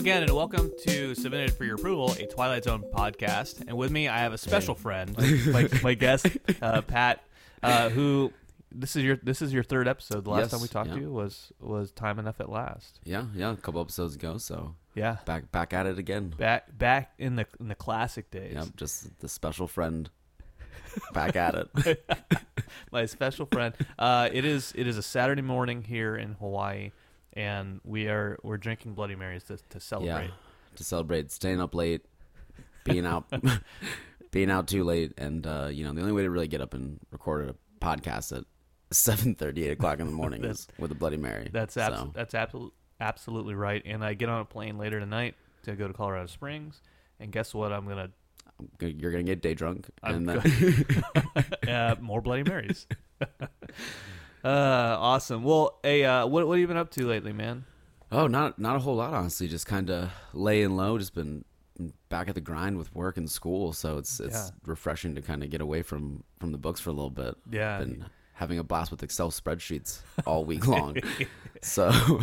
again, and welcome to Submitted for Your Approval, a Twilight Zone podcast. And with me, I have a special friend, my, my guest, uh, Pat, uh, who this is your this is your third episode. The last Yes, time we talked yeah. to you was was time enough at last. Yeah, yeah, a couple episodes ago. So Yeah, back back at it again. back back in the in the classic days. Yep, just the special friend. Back at it. my special friend. Uh, it is it is a Saturday morning here in Hawaii, and we are we're drinking Bloody Marys to, to celebrate. Yeah, to celebrate staying up late, being out, being out too late, and uh, you know the only way to really get up and record a podcast at seven thirty, eight o'clock in the morning is with a Bloody Mary. That's abs- So, that's absolutely absolutely right. And I get on a plane later tonight to go to Colorado Springs, and guess what? I'm gonna you're gonna get day drunk, I'm and then uh, more Bloody Marys. Uh, awesome. Well, hey, uh, what what have you been up to lately, man? oh, not not a whole lot honestly. Just kind of laying low. Just been back at the grind with work and school, so it's it's Yeah. refreshing to kind of get away from from the books for a little bit. Yeah. been having a blast with Excel spreadsheets all week long. so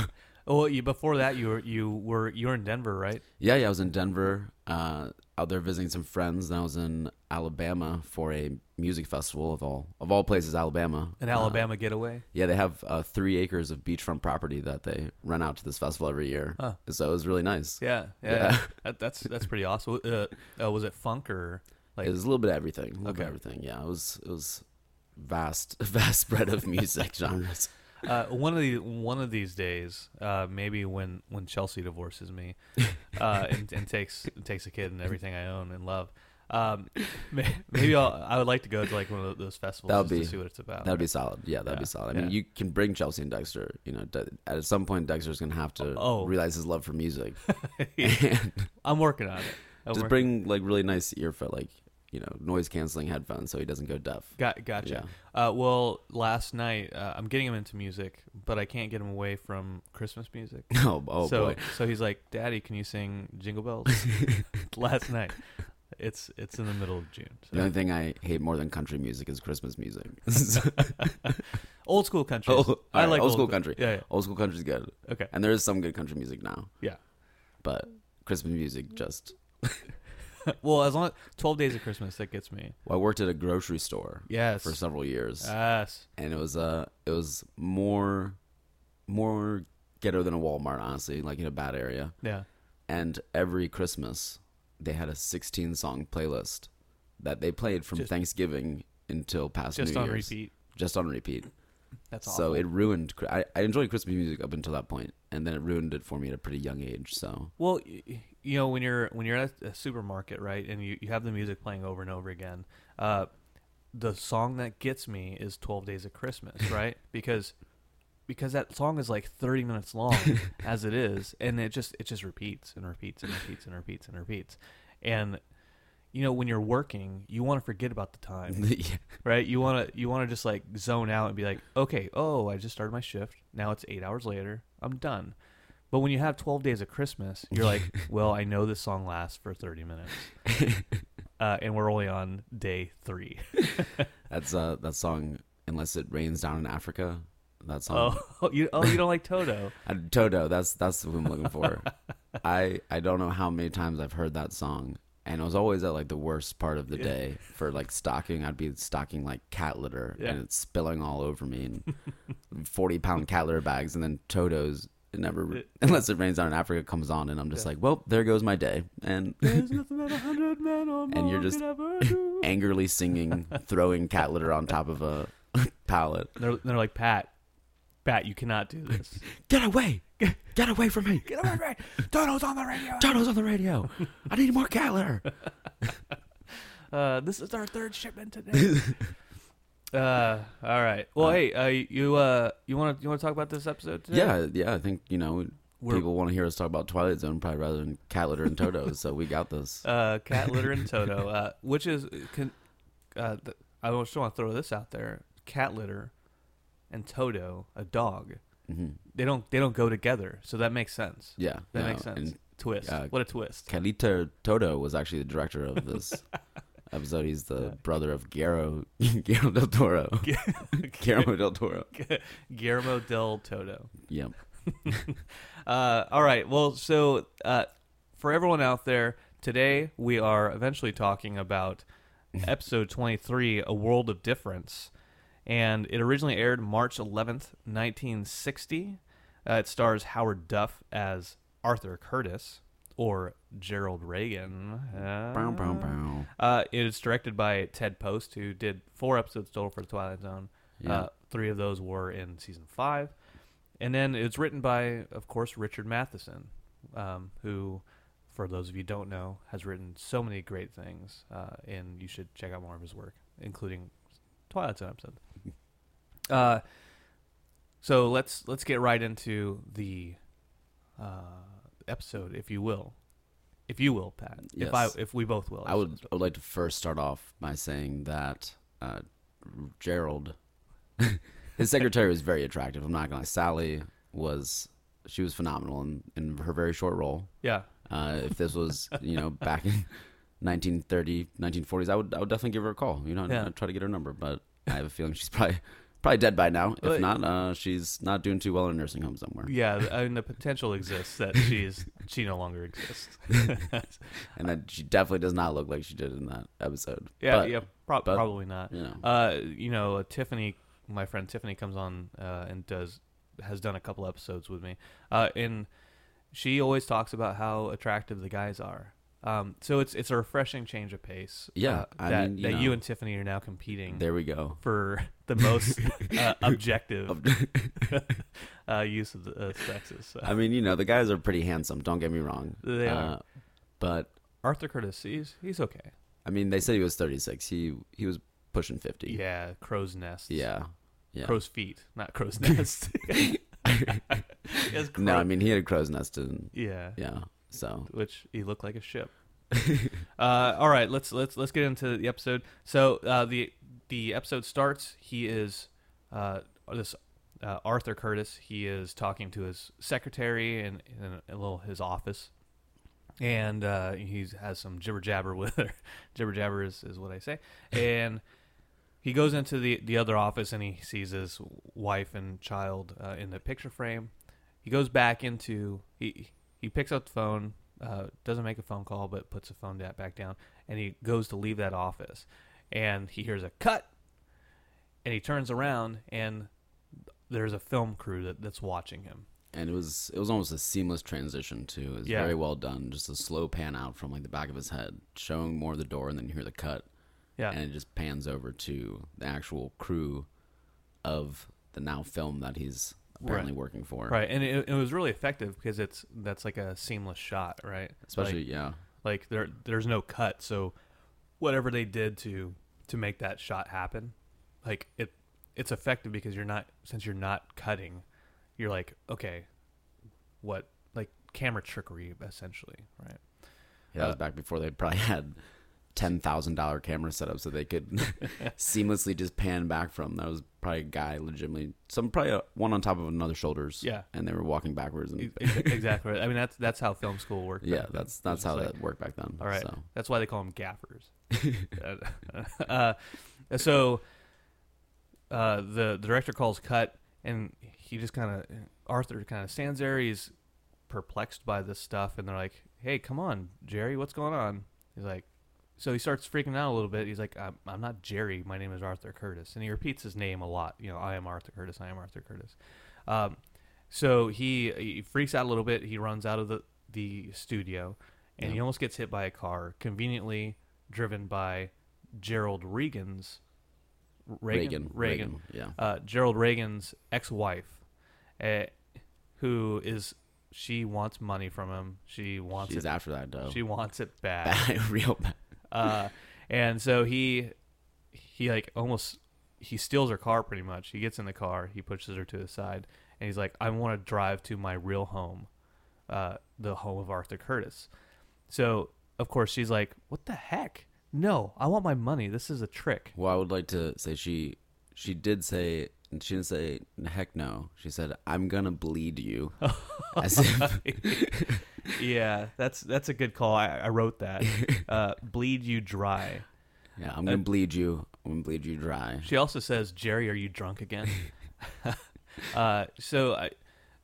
Oh, well, you before that you were you were you were in Denver, right? yeah, yeah, I was in Denver, uh, out there visiting some friends. Then I was in Alabama for a music festival of all of all places, Alabama. An Uh, Alabama getaway. yeah, they have uh, three acres of beachfront property that they rent out to this festival every year. Huh. So it was really nice. Yeah, yeah. Yeah. That, that's that's pretty awesome. Uh, uh, was it funk or like? it was a little bit of everything. A little bit Okay. of everything. Yeah, it was it was vast vast spread of music genres. Uh, one of the one of these days, uh, maybe when, when Chelsea divorces me, uh, and, and takes takes a kid and everything I own and love, um, maybe I'll, I would like to go to like one of those festivals That would just be- to see what it's about. That would be solid. Yeah, that'd Yeah, be solid. I mean, yeah. you can bring Chelsea and Dexter. You know, at some point, Dexter's gonna have to Oh. realize his love for music. and I'm working on it. I'm just working- bring like really nice earphone, like you know, noise canceling headphones, so he doesn't go deaf. Got gotcha. Uh, well, last night uh, I'm getting him into music, but I can't get him away from Christmas music. Oh, oh so boy. so he's like, "Daddy, can you sing Jingle Bells?" last night. It's it's in the middle of June. The only thing I hate more than country music is Christmas music. Old school country. Oh, all I right, like old school country. Yeah, yeah. Old school country's good, Okay. and there is some good country music now. Yeah. But Christmas music just. well, as long as 12 days of Christmas that gets me. Well, I worked at a grocery store Yes. for several years. Yes. and it was uh it was more more ghetto than a Walmart, honestly, like in a bad area. Yeah. And every Christmas, they had a 16 song playlist that they played from Just- Thanksgiving until past Just New on Year's. repeat. Just on repeat. That's So it ruined. I, I enjoyed Christmas music up until that point, and then it ruined it for me at a pretty young age. So Well, you know, when you're when you're at a supermarket, right, and you, you have the music playing over and over again, uh, the song that gets me is "12 Days of Christmas," right? because because that song is like 30 minutes long as it is, and it just it just repeats and repeats and repeats and repeats and repeats, and you know when you're working, you want to forget about the time. yeah. right? You want to you want to just like zone out and be like, okay, oh, I just started my shift. Now it's eight hours later. I'm done. But when you have 12 days of Christmas, you're like, well, I know this song lasts for 30 minutes, uh, and we're only on day three. that's uh that song. Unless it rains down in Africa, that song. Oh, you oh you don't like Toto? Uh, Toto, that's that's who I'm looking for. I I don't know how many times I've heard that song, and it was always at like the worst part of the Yeah. day for like stocking. I'd be stocking like cat litter, Yeah. and it's spilling all over me, and forty pound cat litter bags, and then Toto's. It never, unless it rains down in Africa, comes on, and I'm just Yeah. like, well, there goes my day, and There's nothing that a hundred men or And you're just could ever do. angrily singing, throwing cat litter on top of a pallet. They're, they're like, Pat, You cannot do this. Get away! Get away from me! Get away from me. Toto's on the radio. Toto's on the radio. I need more cat litter. Uh, this is our third shipment today. uh, all right. Well, hey, uh, you uh, you want to you want to talk about this episode today? Yeah, yeah. I think you know We're- people want to hear us talk about Twilight Zone probably rather than cat litter and Toto. so we got this. Uh, cat litter and Toto, uh, which is can, uh, th- I just want to throw this out there: cat litter and Toto, a dog. hmm They don't they don't go together, so that makes sense. Yeah, That no, makes sense. And Twist. uh, what a twist. Calito Toto was actually the director of this episode. He's the Yeah. brother of Guillermo Guillermo del Toro. Guillermo del Toro. Guillermo del Toto. Yep. uh, all right. Well, so uh, for everyone out there, today we are eventually talking about episode 23, A World of Difference. And it originally aired March 11th, 1960. Uh, it stars Howard Duff as Arthur Curtis or Gerald Reagan. Uh, Bow, bow, bow. uh, it is directed by Ted Post, who did four episodes total for The Twilight Zone. Yeah. Uh, three of those were in season five. And then it's written by, of course, Richard Matheson, um, who, for those of you who don't know, has written so many great things. Uh, and you should check out more of his work, including Twilight Zone episode. Uh, so let's let's get right into the uh, episode, if you will, if you will, Pat. If I Yes. if we both will, I would, I would like to first start off by saying that uh, Gerald, his secretary was very attractive. I'm not gonna lie. Sally was she was phenomenal in, in her very short role. Yeah. Uh, if this was you know back in 1930, 1940s, I would I would definitely give her a call. You know, Yeah. I'd try to get her number, but I have a feeling she's probably probably dead by now. If Well, not, uh, she's not doing too well in a nursing home somewhere. Yeah, th- I mean the potential exists that she's she no longer exists. And that she definitely does not look like she did in that episode. yeah, But, yeah, prob- but- probably not. You know, Uh, you know, Tiffany, my friend Tiffany comes on uh, and does has done a couple episodes with me, uh, and she always talks about how attractive the guys are. Um, so it's it's a refreshing change of pace. Yeah, uh, I that mean, you that know. you and Tiffany are now competing there we go. for the most uh, objective uh, use of the uh, sexes. So. I mean, you know, the guys are pretty handsome. Don't get me wrong. They Uh, are. but Arthur Curtis, he's he's okay. I mean, they said he was 36. He he was pushing 50. Yeah, crow's nest. Yeah. Yeah. crow's feet, not crow's nest. Yes, no, I mean he had a crow's nest and yeah, yeah. So which he looked like a ship. uh, all right, let's let's let's get into the episode. So uh, the the episode starts. He is uh, this uh, Arthur Curtis. He is talking to his secretary in, in a little his office, and uh, he has some jibber jabber with her. jibber jabber is, is what I say, and. He goes into the, the other office and he sees his wife and child uh, in the picture frame. He goes back into he he picks up the phone, uh, doesn't make a phone call, but puts the phone back down, and he goes to leave that office, and he hears a cut, and he turns around and there's a film crew that, that's watching him. and it was it was almost a seamless transition too. It was Yeah. very well done. Just a slow pan out from like the back of his head, showing more of the door, and then you hear the cut, Yeah, and it just pans over to the actual crew of the now film that he's apparently working for. right, and it, it was really effective because it's that's like a seamless shot, right? Especially Like- yeah. like there there's no cut so whatever they did to to make that shot happen like it it's effective because you're not since you're not cutting you're like okay what like camera trickery essentially right Yeah, that was Uh, back before they probably had ten thousand dollar camera setup, so they could seamlessly just pan back from. That was probably a guy legitimately, some probably a, one on top of another shoulders. Yeah. and they were walking backwards. And exactly right. i mean that's that's how film school worked yeah, that's that's how like- that worked back then. all right So. that's why they call them gaffers uh, so uh, the, the director calls cut and he just kind of arthur kind of stands there he's perplexed by this stuff and they're like hey come on jerry what's going on he's like so he starts freaking out a little bit he's like i'm, I'm not jerry my name is arthur curtis and he repeats his name a lot you know i am arthur curtis i am arthur curtis um, so he, he freaks out a little bit he runs out of the, the studio and he almost gets hit by a car conveniently driven by gerald regan's reagan Reagan, reagan, yeah. uh, Gerald Reagan's ex-wife, uh, who is she wants money from him. She wants She's it. after that though. She wants it bad. bad, real bad. Uh, and so he he like almost he steals her car pretty much. He gets in the car, he pushes her to the side, and he's like, "I want to drive to my real home, uh, the home of Arthur Curtis." So of course she's like, "What the heck? No, I want my money. This is a trick." Well, I would like to say she she did say and she didn't say heck no. She said I'm gonna bleed you. As if yeah, that's that's a good call. I, I wrote that. Uh, bleed you dry. yeah, I'm gonna bleed you. I'm gonna bleed you dry. She also says, "Jerry, are you drunk again?" uh, so I,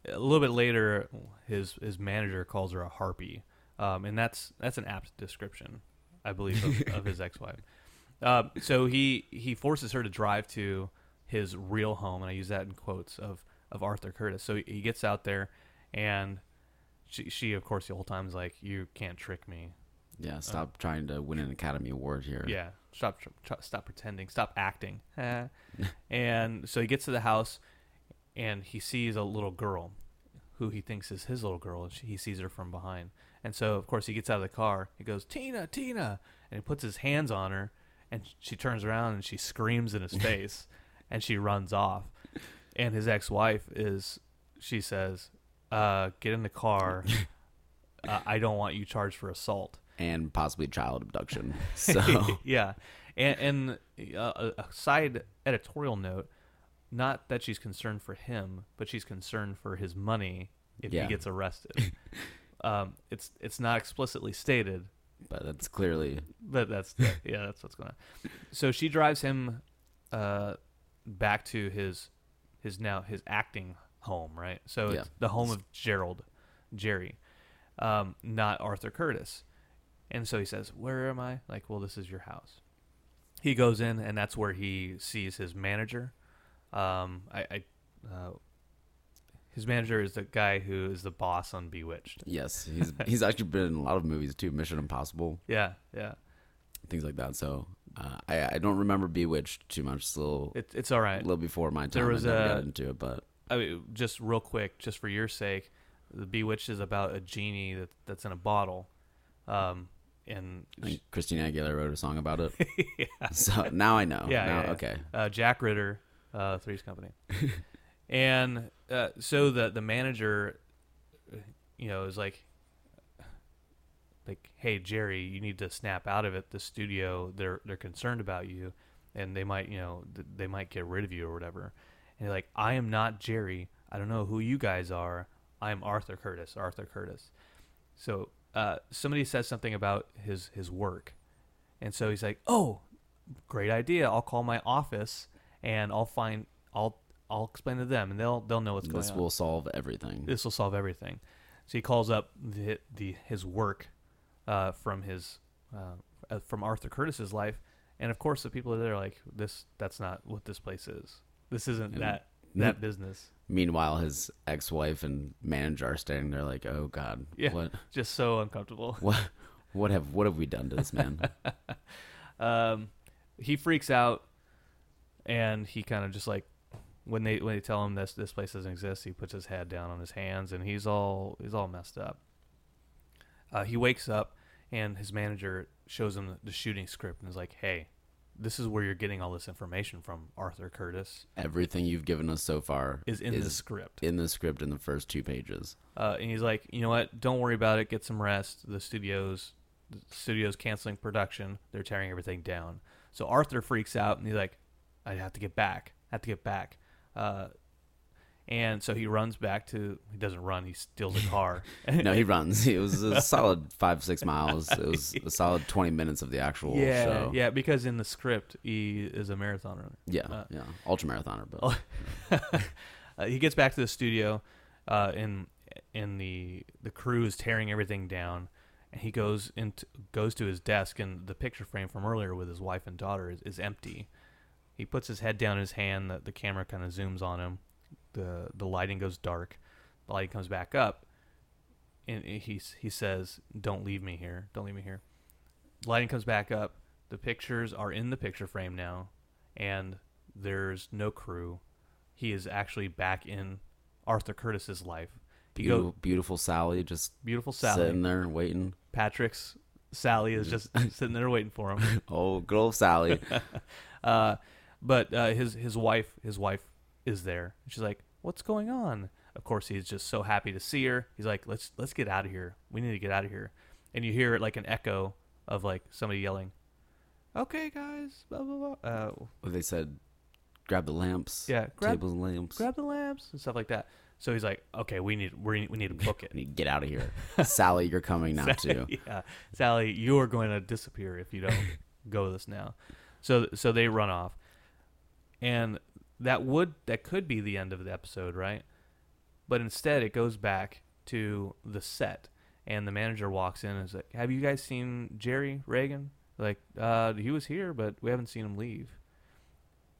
a little bit later, his his manager calls her a harpy, um, and that's that's an apt description, I believe, of, of his ex-wife. Uh, so he he forces her to drive to his real home, and I use that in quotes of of Arthur Curtis. So he gets out there, and she she of course the whole time is like, "You can't trick me." Yeah, stop trying to win an Academy Award here. Yeah, stop tr- tr- stop pretending, stop acting. and so he gets to the house, and he sees a little girl, who he thinks is his little girl. She, he sees her from behind, and so of course he gets out of the car. He goes, "Tina, Tina," and he puts his hands on her, and she turns around and she screams in his face, and she runs off. And his ex-wife is, she says, uh, "Get in the car. uh, I don't want you charged for assault." And possibly child abduction. So yeah, and, and uh, a side editorial note: not that she's concerned for him, but she's concerned for his money if Yeah. he gets arrested. um, it's it's not explicitly stated, but that's clearly but that's yeah, that's what's going on. So she drives him uh, back to his his now his acting home, right? So Yeah. it's the home of Gerald, Jerry, um, not Arthur Curtis. And so he says, "Where am I?" Like, well, this is your house. He goes in, and that's where he sees his manager. Um, I, I uh, his manager is the guy who is the boss on Bewitched. yes. He's he's actually been in a lot of movies too, Mission Impossible, Yeah, yeah. things like that. So uh, I I don't remember Bewitched too much. It's a little, It, it's all right. a little before my time. There was I never a- got into it, but I mean, just real quick, just for your sake, the Bewitched is about a genie that that's in a bottle, um, and I Christina Aguilera wrote a song about it. yeah, So now I know. Yeah, Now, yeah. okay. uh, Jack Ritter, uh, Three's Company, and uh, so the the manager, you know, is like, like, hey Jerry, you need to snap out of it. The studio, they're they're concerned about you, and they might, you know, th- they might get rid of you or whatever. And like, I am not Jerry. I don't know who you guys are. I am Arthur Curtis. Arthur Curtis. So uh, somebody says something about his his work, and so he's like, "Oh, great idea! I'll call my office and I'll find I'll I'll explain to them, and they'll they'll know what's going on. This will solve everything. This will solve everything." So he calls up the, the his work uh, from his uh, uh, from Arthur Curtis's life, and of course the people are there like this. That's not what this place is. This isn't And- that that business. Meanwhile, his ex-wife and manager are standing there like, "Oh God, Yeah. what, Just so uncomfortable. what, what have, what have we done to this man?" um, he freaks out, and he kind of just like when they when they tell him this this place doesn't exist, he puts his head down on his hands, and he's all he's all messed up. Uh, he wakes up, and his manager shows him the shooting script and is like, "Hey, this is where you're getting all this information from. Arthur Curtis Everything you've given us so far is in the script." in the script in the first two pages. Uh, and he's like, you know what? Don't worry about it. Get some rest. The studios, the studios canceling production. They're tearing everything down. So Arthur freaks out and he's like, I have to get back. I have to get back. Uh, and so he runs back to. He doesn't run. He steals a car. No, he runs. It was a solid five, six miles. It was a solid twenty minutes of the actual yeah, show. yeah. Because in the script, he is a marathon runner. yeah, Uh, yeah. Ultra marathoner, but uh, he gets back to the studio, uh, and and the the crew is tearing everything down, and he goes into goes to his desk, and the picture frame from earlier with his wife and daughter is, is empty. He puts his head down in his hand. The, the camera kind of zooms on him. the The lighting goes dark. The lighting comes back up, and he he says, "Don't leave me here. Don't leave me here." Lighting comes back up. The pictures are in the picture frame now, and there's no crew. He is actually back in Arthur Curtis's life. Beautiful, go beautiful Sally just beautiful Sally. sitting there waiting. Patrick's Sally is just sitting there waiting for him. Oh, good old Sally. Uh, but uh, his his wife his wife is there. She's like, "What's going on?" Of course, he's just so happy to see her. He's like, "Let's let's get out of here. We need to get out of here." And you hear like an echo of like somebody yelling, "Okay, guys." Blah blah blah. Uh, they said, grab the lamps. yeah, grab tables and lamps. grab the lamps and stuff like that. So he's like, "Okay, we need we we need to book it." Need to get out of here. Sally, you're coming now too. yeah, Sally, you are going to disappear if you don't go with us now. So so they run off, and that would that could be the end of the episode, right? but instead it goes back to the set, and the manager walks in and is like, "Have you guys seen Jerry Reagan? Like, uh, he was here, but we haven't seen him leave."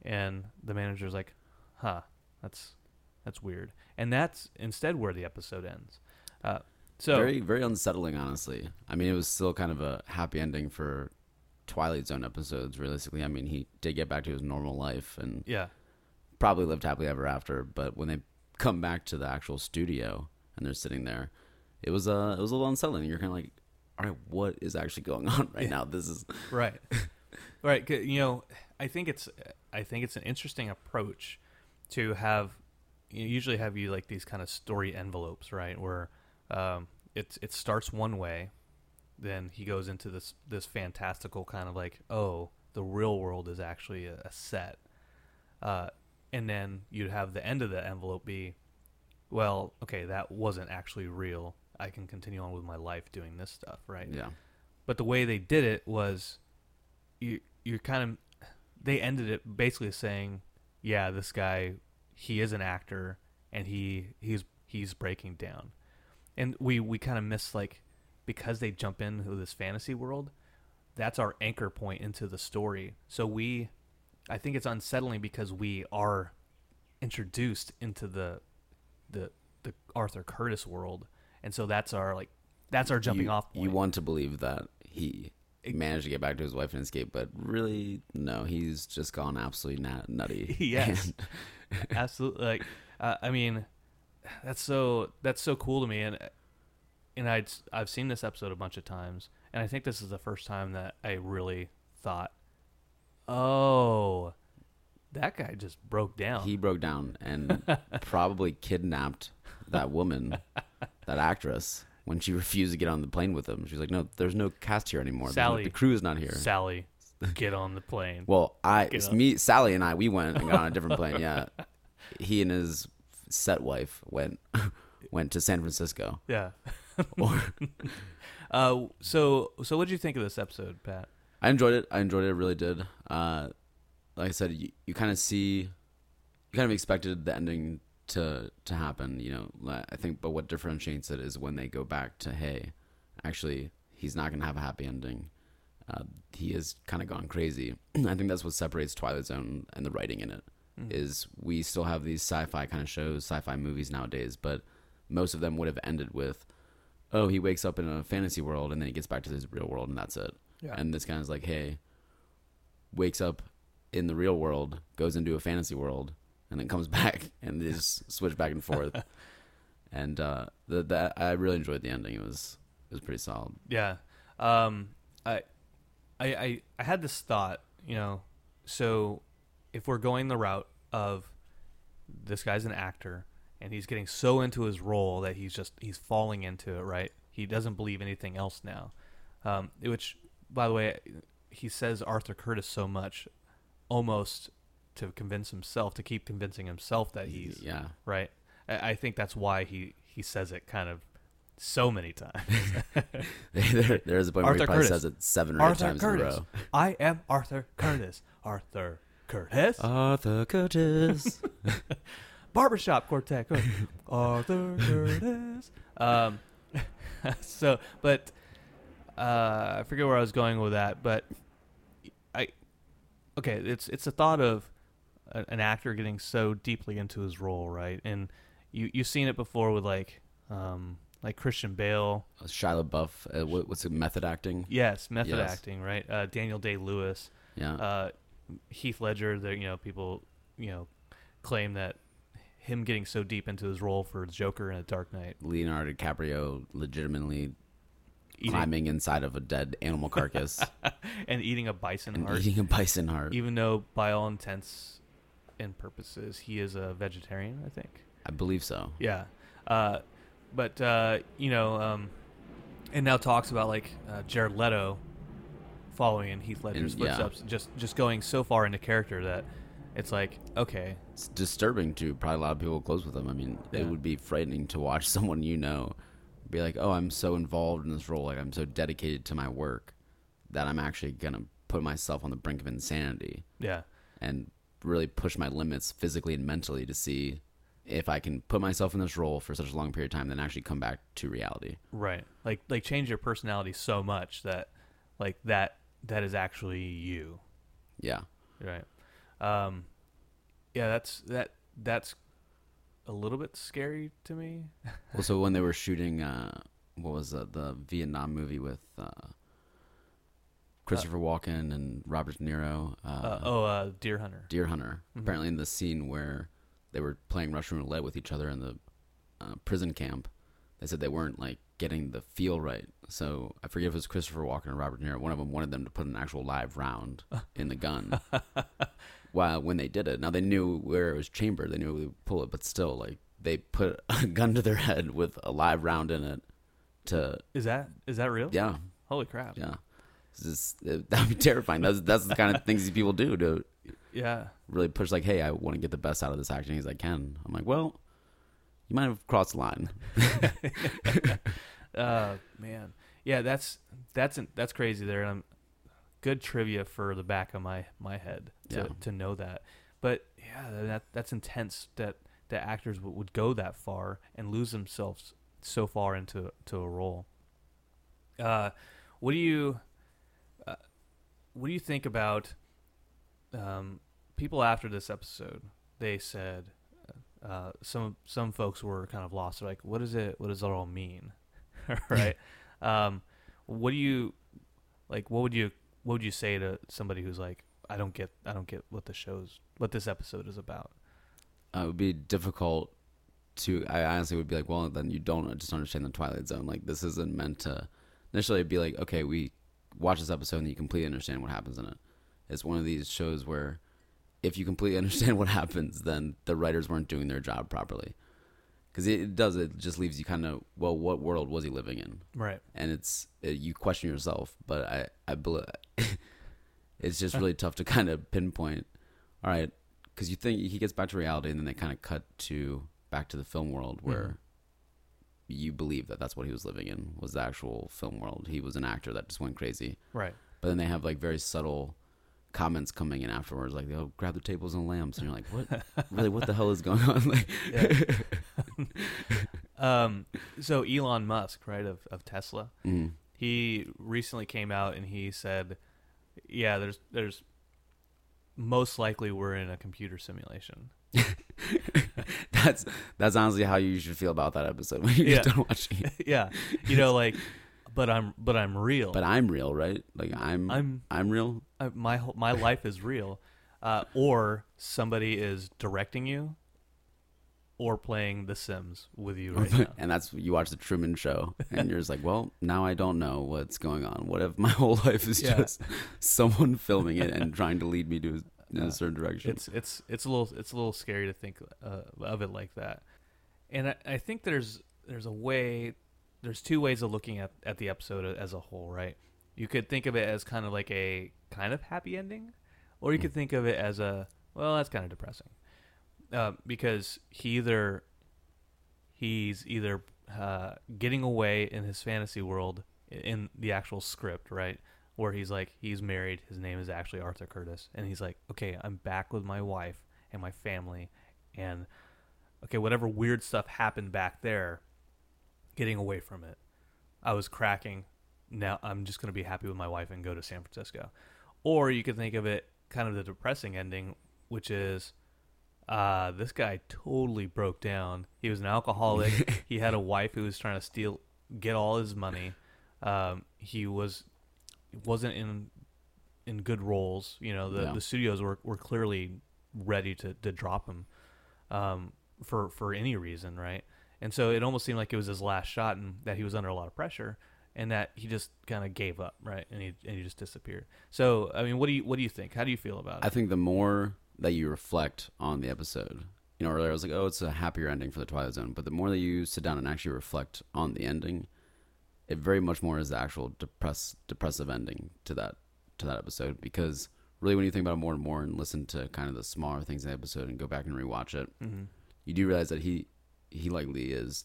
And the manager's like, "Huh, that's that's weird." And that's instead where the episode ends. Uh, so very very unsettling, honestly. I mean, it was still kind of a happy ending for Twilight Zone episodes. Realistically, I mean, he did get back to his normal life and yeah, probably lived happily ever after. But when they come back to the actual studio and they're sitting there, it was uh it was a little unsettling. You're kind of like, all right, what is actually going on right now? This is right, right. You know, I think it's I think it's an interesting approach to have. You usually have you like these kind of story envelopes, right? Where um, it it starts one way, then he goes into this this fantastical kind of like, oh, the real world is actually a, a set, uh, and then you'd have the end of the envelope be, well, okay, that wasn't actually real. I can continue on with my life doing this stuff, right? yeah. but the way they did it was you you're kind of they ended it basically saying yeah this guy he is an actor and he he's he's breaking down and we we kind of miss like because they jump into this fantasy world that's our anchor point into the story so we i think it's unsettling because we are introduced into the the the arthur curtis world and so that's our like that's our jumping you, off point You want to believe that he managed to get back to his wife and escape, but really, no, he's just gone absolutely nut- nutty. Yes. Absolutely like uh, i mean that's so that's so cool to me and and i'd i've seen this episode a bunch of times and i think this is the first time that i really thought oh that guy just broke down he broke down and probably kidnapped that woman, that actress, when she refused to get on the plane with him. She's like, "No, there's no cast here anymore. No- Sally. the crew is not here." sally get on the plane Well, I, Get it's up. me, Sally, and I, we went and got on a different plane. Yeah, he and his set wife went went to San Francisco. yeah Or uh so so what did you think of this episode pat I enjoyed it. I enjoyed it. I really did. Uh, like I said, you, you kind of see, you kind of expected the ending to to happen. You know, I think, but what differentiates it is when they go back to, hey, actually, he's not gonna have a happy ending. Uh, he has kind of gone crazy. I think that's what separates Twilight Zone and the writing in it. Is we still have these sci-fi kind of shows, sci-fi movies nowadays, but most of them would have ended with, oh, he wakes up in a fantasy world and then he gets back to his real world and that's it. yeah And this guy is like, hey, wakes up in the real world, goes into a fantasy world, and then comes back, and they just switch back and forth. and uh, the, the I really enjoyed the ending. It was it was pretty solid. Yeah. Um, I, I, I, I had this thought, you know, so if we're going the route of this guy's an actor and he's getting so into his role that he's just he's falling into it, right? He doesn't believe anything else now. Um, which, by the way, he says Arthur Curtis so much, almost to convince himself to keep convincing himself that he's yeah. right. I, I think that's why he he says it kind of so many times. there, there's a point where he probably Curtis. says it seven or eight Arthur times in a row. I am Arthur Curtis. Arthur Curtis. Arthur Curtis. Barbershop Quartet. Go. Arthur Curtis. Um, so, but uh, I forget where I was going with that. But I, okay, it's it's a thought of a, an actor getting so deeply into his role, right? And you you've seen it before with like um, like Christian Bale. Shia LaBeouf. Uh, what, what's it? Method acting. Yes, method Yes. acting, right? Uh, Daniel Day Lewis. Yeah. uh, Heath Ledger. There, you know, people, you know, claim that him getting so deep into his role for Joker in A Dark Knight, Leonardo DiCaprio legitimately eating, climbing inside of a dead animal carcass and eating a bison and heart, eating a bison heart. even though by all intents and purposes he is a vegetarian. I think. I believe so. Yeah, uh, but uh, you know, um, and now talks about like uh, Jared Leto following in Heath Ledger's And- yeah. footsteps, just just going so far into character that it's like okay, It's disturbing to probably a lot of people close with them. I mean, Yeah. it would be frightening to watch someone you know be like, "Oh, I'm so involved in this role. Like, I'm so dedicated to my work that I'm actually gonna put myself on the brink of insanity yeah, and really push my limits physically and mentally to see if I can put myself in this role for such a long period of time, then actually come back to reality. Right. Like like change your personality so much that like that that is actually you. Yeah. Right. Um yeah, that's that that's a little bit scary to me. Well, so when they were shooting, uh, what was uh, the Vietnam movie with uh, Christopher Walken and Robert De Niro? Uh, Uh, oh, uh Deer Hunter. Deer Hunter. Mhm. Apparently, in the scene where they were playing Russian roulette with each other in the uh, prison camp, they said they weren't like getting the feel right. So I forget if it was Christopher Walken or Robert De Niro. One of them wanted them to put an actual live round in the gun. While when they did it, now they knew where it was chambered, they knew they would pull it, but still, like they put a gun to their head with a live round in it. To Is that is that real? yeah, Holy crap. yeah, just, that'd be terrifying. That's that's the kind of things these people do to Yeah. really push like, hey, I want to get the best out of this acting as I can. I'm like, well, you might have crossed the line. Uh man. Yeah, that's that's that's crazy there I'm good trivia for the back of my my head to Yeah. to know that. But yeah, that that's intense that that actors would, would go that far and lose themselves so far into to a role. Uh what do you uh, what do you think about um, people after this episode? They said uh, some some folks were kind of lost. They're like, "What is it? What does it all mean?" right? um, what do you like? What would you what would you say to somebody who's like, "I don't get I don't get what the show's what this episode is about." Uh, it would be difficult to. I honestly would be like, well, then you don't just understand the Twilight Zone. Like this isn't meant to. Initially, it'd be like, okay, we watch this episode and you completely understand what happens in it. It's one of these shows where if you completely understand what happens, then the writers weren't doing their job properly. Because it, it does, it just leaves you kind of, well, what world was he living in? Right. and it's uh you question yourself. But I I believe it's just really tough to kind of pinpoint. All right, because you think he gets back to reality, and then they kind of cut to back to the film world where you believe that that's what he was living in was the actual film world. He was an actor that just went crazy. Right. But then they have like very subtle comments coming in afterwards, like they'll grab the tables and lamps, and you're like, what? really, what the hell is going on? Like, Um, so Elon Musk, right of of Tesla, mm. he recently came out and he said, "Yeah, there's there's most likely we're in a computer simulation." that's that's honestly how you should feel about that episode when you're Yeah. done watching it. yeah, you know, like, but I'm but I'm real. But I'm real, right? Like I'm I'm, I'm real. I, my whole- my life is real, uh, or somebody is directing you, or playing The Sims with you right now. and that's you watch the Truman Show, and you're just like, well, now I don't know what's going on. What if my whole life is Yeah. just someone filming it and trying to lead me to in a certain direction? It's it's it's a little it's a little scary to think uh, of it like that, and I, I think there's there's a way there's two ways of looking at at the episode as a whole, right? You could think of it as kind of like a kind of happy ending, or you could think of it as a well, that's kind of depressing, uh, because he either he's either uh, getting away in his fantasy world in the actual script, right? Where he's like, he's married, his name is actually Arthur Curtis, and he's like, okay, I'm back with my wife and my family, and okay, whatever weird stuff happened back there, getting away from it. I was cracking. Now I'm just going to be happy with my wife and go to San Francisco. Or you could think of it kind of the depressing ending, which is uh, this guy totally broke down. He was an alcoholic. he had a wife who was trying to steal, get all his money. Um, he was wasn't in in good roles. You know, the, the studios were, were clearly ready to, to drop him um, for for any reason, right? And so it almost seemed like it was his last shot, and that he was under a lot of pressure, and that he just kind of gave up, right? And he and he just disappeared. So, I mean, what do you what do you think? How do you feel about it? I think the more that you reflect on the episode, you know, earlier I was like, oh, it's a happier ending for the Twilight Zone, but the more that you sit down and actually reflect on the ending, it very much more is the actual depress depressive ending to that to that episode because really when you think about it more and more and listen to kind of the smaller things in the episode and go back and rewatch it, hmm you do realize that he he likely is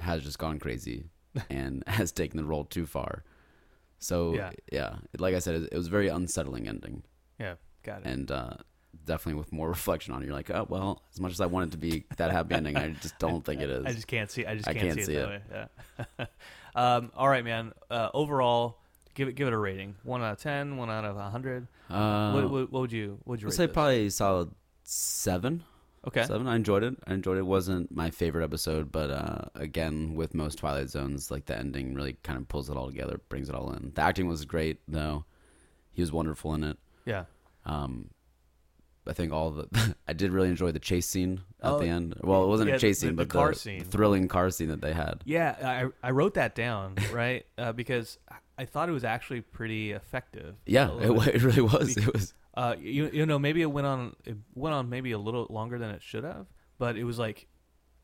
has just gone crazy and has taken the role too far. So Yeah. yeah, like I said, it, it was a very unsettling ending, Yeah, got it. and uh, definitely with more reflection on it, you're like, oh well, as much as I want it to be that happy ending, I just don't think it is. I just can't see. I just can't, can't see, see it that way. Yeah. um, all right, man. Uh, overall, give it give it a rating. One out of ten. One out of a hundred. uh, what, what, what would you what would you rate say this? probably solid seven. Okay. Seven. I enjoyed it. I enjoyed it. it. wasn't my favorite episode, but uh, again, with most Twilight Zones, like the ending really kind of pulls it all together, brings it all in. The acting was great, though. He was wonderful in it. Yeah. Um, I think all the I did really enjoy the chase scene at Oh, the end. Well, it wasn't yeah, a chase the- scene, the but car the scene. thrilling car scene that they had. Yeah, I I wrote that down right uh, because I thought it was actually pretty effective. Yeah, it, little wa- bit. it really was. It was. Uh, you you know maybe it went on it went on maybe a little longer than it should have, but it was like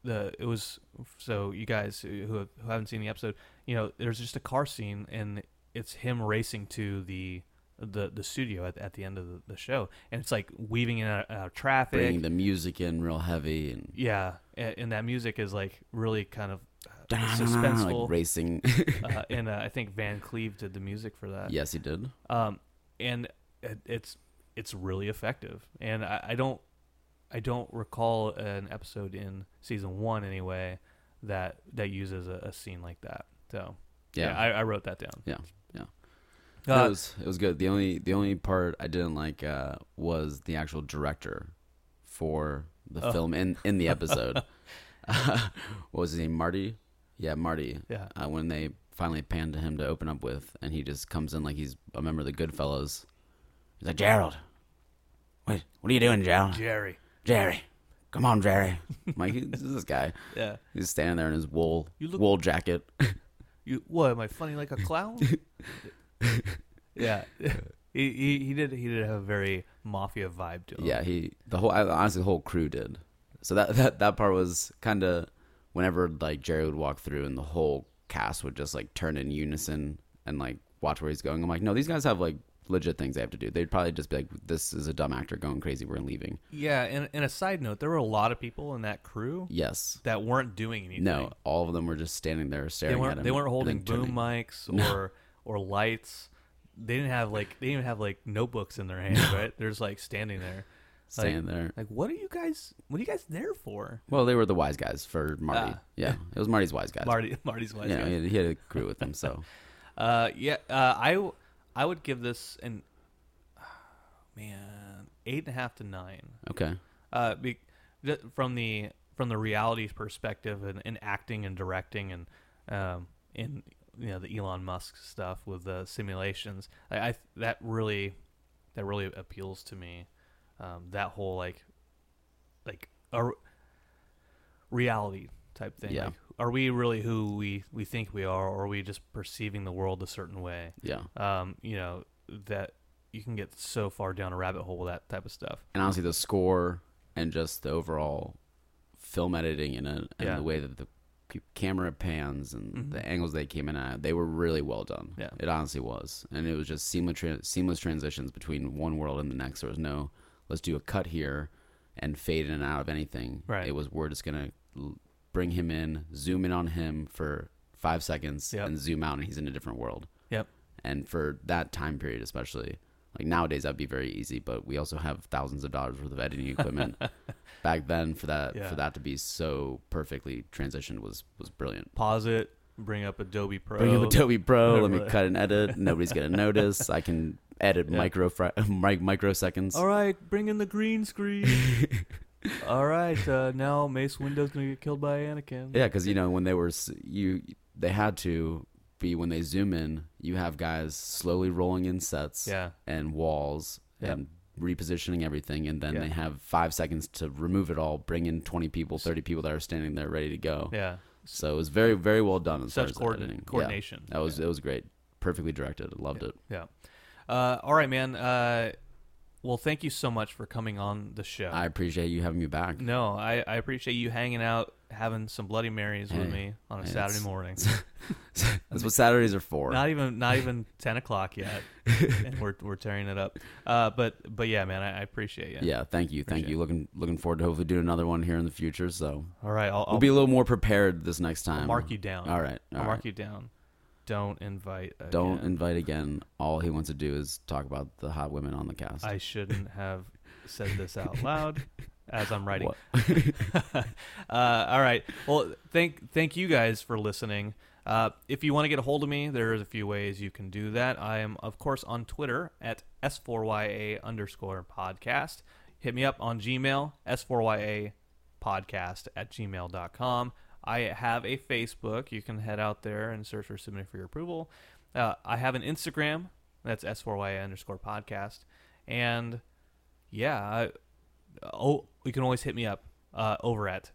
the it was so you guys who have, who haven't seen the episode, you know, there's just a car scene and it's him racing to the the the studio at, at the end of the, the show, and it's like weaving in out, out traffic. Bringing the music in real heavy and yeah, and, and that music is like really kind of uh, like suspenseful. racing. uh, and uh, I think Van Cleave did the music for that. yes, he did. um, and it, it's it's really effective. And I, I don't I don't recall an episode in season one anyway that that uses a, a scene like that. So Yeah, I, I wrote that down. Yeah, yeah. Uh, it was it was good. The only the only part I didn't like uh, was the actual director for the Oh. film in in the episode. what was his name? Marty. Yeah, Marty. yeah, Uh, when they finally panned to him to open up with, and he just comes in like he's a member of the Goodfellas. He's like Gerald. What what are you doing, Gerald? Jerry. Jerry, come on, Jerry. I'm like who's this guy? Yeah, He's standing there in his wool You look- wool jacket. you what? Am I funny like a clown? yeah, he, he he did he did have a very mafia vibe to him. Yeah, he the whole I- honestly the whole crew did. So that that that part was kind of whenever like Jerry would walk through and the whole cast would just like turn in unison and like watch where he's going. I'm like, no, these guys have like legit things they have to do. They'd probably just be like, this is a dumb actor going crazy. We're leaving. yeah. And, and a side note, there were a lot of people in that crew Yes. that weren't doing anything. No, all of them were just standing there they staring at him. they weren't holding turning. boom mics No. or or lights. They didn't have like they didn't have like notebooks in their hands, right? They're just like standing there. standing there. Like, what are you guys? What are you guys there for? Well, they were the wise guys for Marty. Ah. yeah, it was Marty's wise guys. Marty, Marty's wise yeah, guy. he had, he had a crew with him. So Uh, yeah. Uh, I I would give this an man eight and a half to nine. okay, Uh, be, from the from the reality perspective and, and acting and directing and um in you know the Elon Musk stuff with the simulations, I, I that really that really appeals to me. Um, that whole like like a reality type thing. Yeah. Like, are we really who we we think we are, or are we just perceiving the world a certain way? yeah. Um, you know that you can get so far down a rabbit hole with that type of stuff. and honestly the score and just the overall film editing in it and Yeah. the way that the camera pans and Mhm. the angles they came in at they were really well done Yeah. it honestly was and it was just seamless tra- seamless transitions between one world and the next there was no let's do a cut here and fade in and out of anything Right. it was we're just gonna l- bring him in zoom in on him for five seconds Yep. and zoom out and he's in a different world Yep. and for that time period especially like nowadays that'd be very easy but we also have thousands of dollars worth of editing equipment back then for that Yeah. for that to be so perfectly transitioned was was brilliant Pause it. Bring up Adobe Pro. bring up adobe pro let me cut and edit nobody's gonna notice i can edit Yeah. micro fri- microseconds All right, bring in the green screen. All right, uh, now Mace Windu's gonna get killed by Anakin. yeah because you know when they were you they had to be when they zoom in you have guys slowly rolling in sets Yeah. and walls Yep. and repositioning everything and then Yeah. they have five seconds to remove it all bring in 20 people 30 people that are standing there ready to go Yeah. so it was very very well done as far Such as coordin- editing. Yeah, coordination. that was it was great perfectly directed I loved it Yeah. Uh, all right, man. Uh, well, thank you so much for coming on the show. i appreciate you having me back no, I, I appreciate you hanging out, having some Bloody Marys with me on a hey, Saturday it's- morning. that's what saturdays are for Not even not even ten o'clock yet, and we're we're tearing it up. Uh, but but yeah, man, I, I appreciate you. yeah thank you thank you looking looking forward to hopefully doing another one here in the future so All right, I'll, I'll we'll be a little more prepared this next I'll time mark you down. all right all I'll mark you down. Don't invite. Again. don't invite again all he wants to do is talk about the hot women on the cast I shouldn't have said this out loud as I'm writing. Uh, all right. Well, thank thank you guys for listening. Uh, if you want to get a hold of me, there's a few ways you can do that. I am, of course, on Twitter at s4ya underscore podcast. Hit me up on Gmail, s4ya podcast at gmail.com. I have a Facebook. You can head out there and search for Submit for Your Approval. Uh, I have an Instagram. That's s4ya underscore podcast. And yeah, I, oh, you can always hit me up uh, over at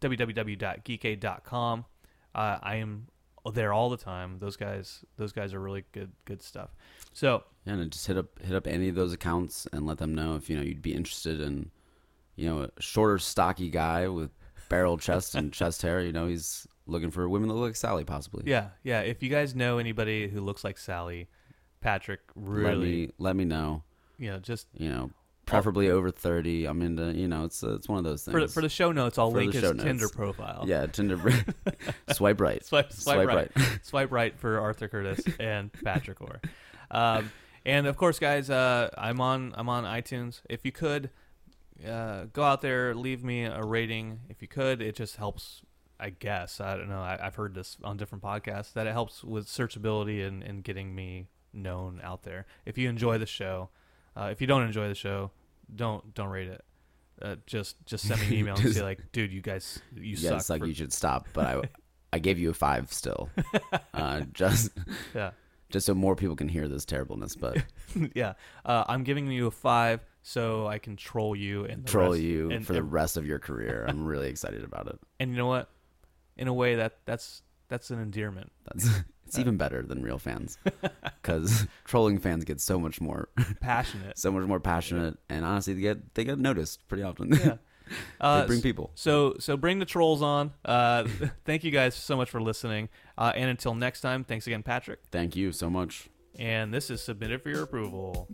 www.geekade.com. Uh, I am there all the time. Those guys, those guys are really good, good stuff. So Yeah, and just hit up hit up any of those accounts and let them know if you know you'd be interested in, you know, a shorter, stocky guy with barrel chest and chest hair. You know, he's looking for women that look like Sally, possibly. yeah, yeah. If you guys know anybody who looks like Sally, Patrick, Let really, me let me know. you know, just You know, preferably over thirty. I'm into. You know, it's uh, it's one of those things. for the, for the show notes, I'll For link his notes. Tinder profile. yeah, Tinder. swipe right. Swipe, swipe, right. swipe right for Arthur Curtis and Patrick Orr. Um, and of course, guys, uh, I'm on I'm on iTunes. If you could uh, go out there, leave me a rating. If you could, it just helps. I guess I don't know. I, I've heard this on different podcasts that it helps with searchability and, and getting me known out there. If you enjoy the show, uh, if you don't enjoy the show, don't don't rate it. Uh, just just send me an email and Just- say like, dude, you guys, you yeah, suck. it's like for- you should stop. But I I gave you a five still. Uh, just yeah. just so more people can hear this terribleness, but yeah, uh, I'm giving you a five so I can troll you and troll rest- you and, for the rest of your career. I'm really excited about it. and you know what? In a way, that that's that's an endearment. That's it's even better than real fans because trolling fans get so much more Passionate. so much more passionate, and honestly, they get they get noticed pretty often. yeah. Uh, bring people. So so bring the trolls on. Uh, thank you guys so much for listening. Uh, and until next time, thanks again, Patrick. Thank you so much. And this is submitted for your approval.